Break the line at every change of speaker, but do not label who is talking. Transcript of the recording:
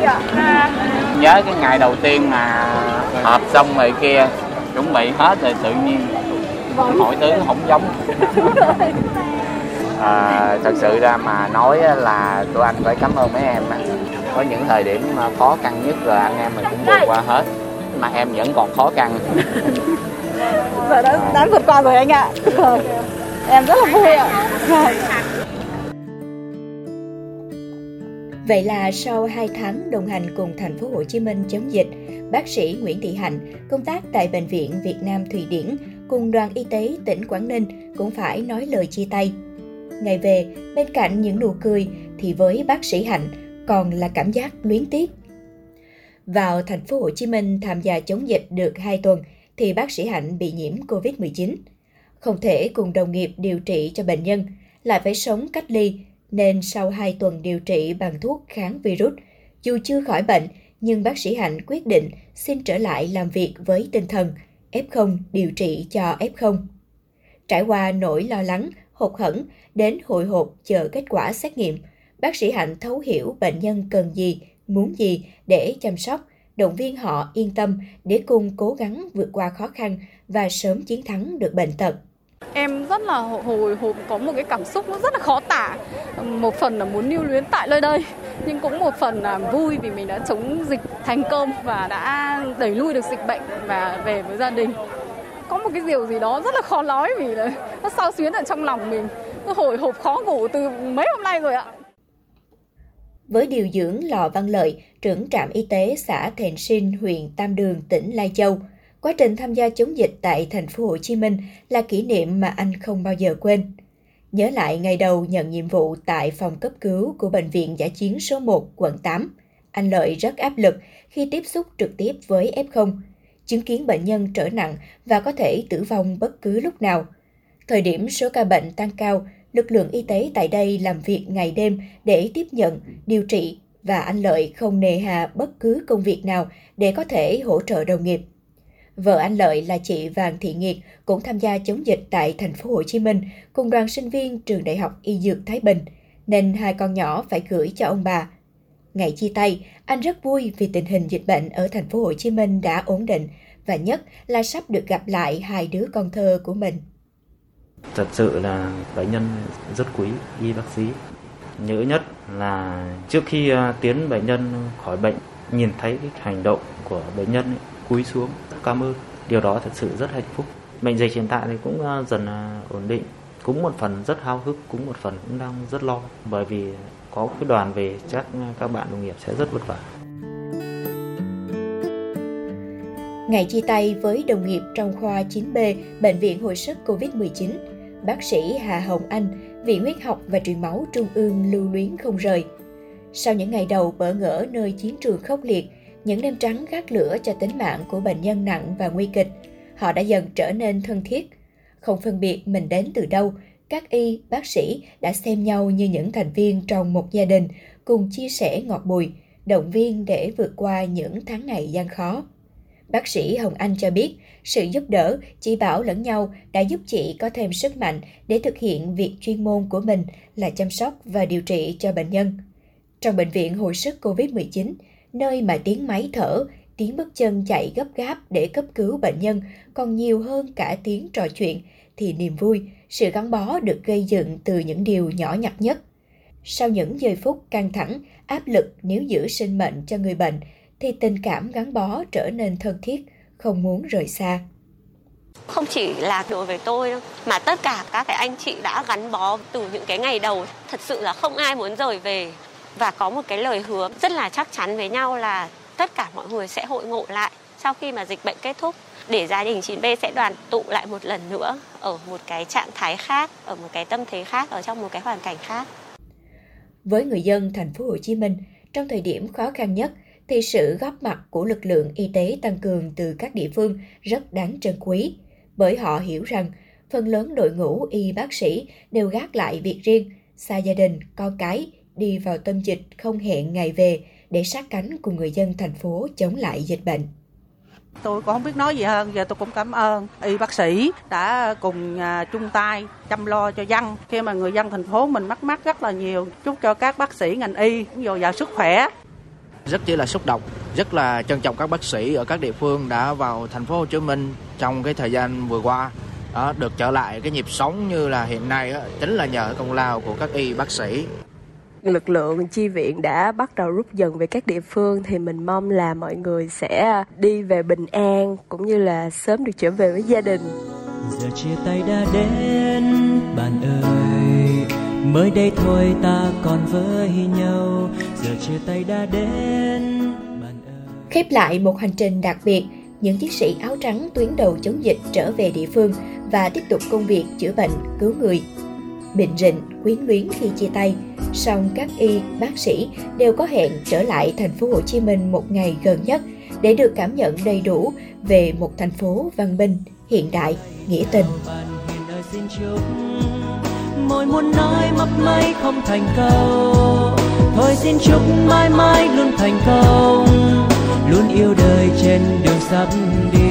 ạ?
Nhớ cái ngày đầu tiên mà họp xong rồi kia chuẩn bị hết rồi tự nhiên mọi thứ không giống à, thật sự ra mà nói là tụi anh phải cảm ơn mấy em á có những thời điểm mà khó khăn nhất rồi anh em mình cũng vượt qua hết mà em vẫn còn khó khăn
Giờ đã, đã vượt qua rồi anh ạ. Rồi. Em rất là vui ạ. Rồi.
Vậy là sau 2 tháng đồng hành cùng thành phố Hồ Chí Minh chống dịch, bác sĩ Nguyễn Thị Hạnh, công tác tại Bệnh viện Việt Nam Thụy Điển cùng đoàn y tế tỉnh Quảng Ninh cũng phải nói lời chia tay. Ngày về, bên cạnh những nụ cười thì với bác sĩ Hạnh còn là cảm giác luyến tiếc. Vào thành phố Hồ Chí Minh tham gia chống dịch được 2 tuần thì bác sĩ Hạnh bị nhiễm Covid-19. Không thể cùng đồng nghiệp điều trị cho bệnh nhân, lại phải sống cách ly nên sau 2 tuần điều trị bằng thuốc kháng virus, dù chưa khỏi bệnh nhưng bác sĩ Hạnh quyết định xin trở lại làm việc với tinh thần F0 điều trị cho F0. Trải qua nỗi lo lắng, hụt hẫng đến hồi hộp chờ kết quả xét nghiệm, bác sĩ Hạnh thấu hiểu bệnh nhân cần gì, muốn gì để chăm sóc, động viên họ yên tâm để cùng cố gắng vượt qua khó khăn và sớm chiến thắng được bệnh tật.
Em rất là hồi hộp có một cái cảm xúc nó rất là khó tả. Một phần là muốn lưu luyến tại nơi đây, nhưng cũng một phần là vui vì mình đã chống dịch thành công và đã đẩy lui được dịch bệnh và về với gia đình. Có một cái điều gì đó rất là khó nói vì là nó sao xuyến ở trong lòng mình. Nó hồi hộp khó ngủ từ mấy hôm nay rồi ạ.
Với điều dưỡng Lò Văn Lợi, trưởng trạm y tế xã Thèn Sinh, huyện Tam Đường, tỉnh Lai Châu, quá trình tham gia chống dịch tại thành phố Hồ Chí Minh là kỷ niệm mà anh không bao giờ quên. Nhớ lại ngày đầu nhận nhiệm vụ tại phòng cấp cứu của bệnh viện Giả chiến số 1, quận 8, anh Lợi rất áp lực khi tiếp xúc trực tiếp với F0, chứng kiến bệnh nhân trở nặng và có thể tử vong bất cứ lúc nào. Thời điểm số ca bệnh tăng cao, lực lượng y tế tại đây làm việc ngày đêm để tiếp nhận, điều trị và anh Lợi không nề hà bất cứ công việc nào để có thể hỗ trợ đồng nghiệp. Vợ anh Lợi là chị Vàng Thị Nghiệt cũng tham gia chống dịch tại thành phố Hồ Chí Minh cùng đoàn sinh viên trường Đại học Y Dược Thái Bình, nên hai con nhỏ phải gửi cho ông bà. Ngày chia tay, anh rất vui vì tình hình dịch bệnh ở thành phố Hồ Chí Minh đã ổn định và nhất là sắp được gặp lại hai đứa con thơ của mình.
Thật sự là bệnh nhân rất quý y bác sĩ. Nhớ nhất là trước khi à, tiến bệnh nhân khỏi bệnh, nhìn thấy cái hành động của bệnh nhân ấy, cúi xuống. Cảm ơn. Điều đó thật sự rất hạnh phúc. Bệnh dịch hiện tại thì cũng à, dần à, ổn định. Cũng một phần rất hao hức cũng một phần cũng đang rất lo. Bởi vì có cái đoàn về chắc à, các bạn đồng nghiệp sẽ rất vất vả.
Ngày chia tay với đồng nghiệp trong khoa 9B Bệnh viện Hồi sức COVID-19, bác sĩ Hà Hồng Anh, Viện Huyết học và Truyền máu Trung ương lưu luyến không rời. Sau những ngày đầu bỡ ngỡ nơi chiến trường khốc liệt, những đêm trắng gác lửa cho tính mạng của bệnh nhân nặng và nguy kịch, họ đã dần trở nên thân thiết. Không phân biệt mình đến từ đâu, các y, bác sĩ đã xem nhau như những thành viên trong một gia đình, cùng chia sẻ ngọt bùi, động viên để vượt qua những tháng ngày gian khó. Bác sĩ Hồng Anh cho biết, sự giúp đỡ, chỉ bảo lẫn nhau đã giúp chị có thêm sức mạnh để thực hiện việc chuyên môn của mình là chăm sóc và điều trị cho bệnh nhân. Trong bệnh viện hồi sức COVID-19, nơi mà tiếng máy thở, tiếng bước chân chạy gấp gáp để cấp cứu bệnh nhân còn nhiều hơn cả tiếng trò chuyện, thì niềm vui, sự gắn bó được gây dựng từ những điều nhỏ nhặt nhất. Sau những giây phút căng thẳng, áp lực nếu giữ sinh mệnh cho người bệnh, thì tình cảm gắn bó trở nên thân thiết, không muốn rời xa.
Không chỉ là đối với tôi đâu, mà tất cả các cái anh chị đã gắn bó từ những cái ngày đầu. Thật sự là không ai muốn rời về và có một cái lời hứa rất là chắc chắn với nhau là tất cả mọi người sẽ hội ngộ lại sau khi mà dịch bệnh kết thúc để gia đình 9B sẽ đoàn tụ lại một lần nữa ở một cái trạng thái khác, ở một cái tâm thế khác, ở trong một cái hoàn cảnh khác.
Với người dân thành phố Hồ Chí Minh, trong thời điểm khó khăn nhất thì sự góp mặt của lực lượng y tế tăng cường từ các địa phương rất đáng trân quý, bởi họ hiểu rằng phần lớn đội ngũ y bác sĩ đều gác lại việc riêng, xa gia đình, con cái đi vào tâm dịch không hẹn ngày về để sát cánh cùng người dân thành phố chống lại dịch bệnh.
Tôi cũng không biết nói gì hơn, giờ tôi cũng cảm ơn y bác sĩ đã cùng à, chung tay chăm lo cho dân. Khi mà người dân thành phố mình mắc mắc rất là nhiều, chúc cho các bác sĩ ngành y dồi dào sức khỏe.
rất chỉ là xúc động rất là trân trọng các bác sĩ ở các địa phương đã vào thành phố Hồ Chí Minh trong cái thời gian vừa qua đó, được trở lại cái nhịp sống như là hiện nay đó, chính là nhờ công lao của các y bác sĩ
lực lượng chi viện đã bắt đầu rút dần về các địa phương thì mình mong là mọi người sẽ đi về bình an cũng như là sớm được trở về với gia đình.
Giờ chia tay đã đến bạn ơi. Mới đây thôi ta còn với nhau. Giờ chia tay đã đến bạn ơi.
Khép lại một hành trình đặc biệt những chiến sĩ áo trắng tuyến đầu chống dịch trở về địa phương và tiếp tục công việc chữa bệnh cứu người bệnh rịnh, quyến luyến khi chia tay. Song các y, bác sĩ đều có hẹn trở lại thành phố Hồ Chí Minh một ngày gần nhất để được cảm nhận đầy đủ về một thành phố văn minh, hiện đại, nghĩa tình.
Môi muốn nói mấp máy không thành câu. Thôi xin chúc mãi mãi luôn thành công, luôn yêu đời trên đường sắp đi.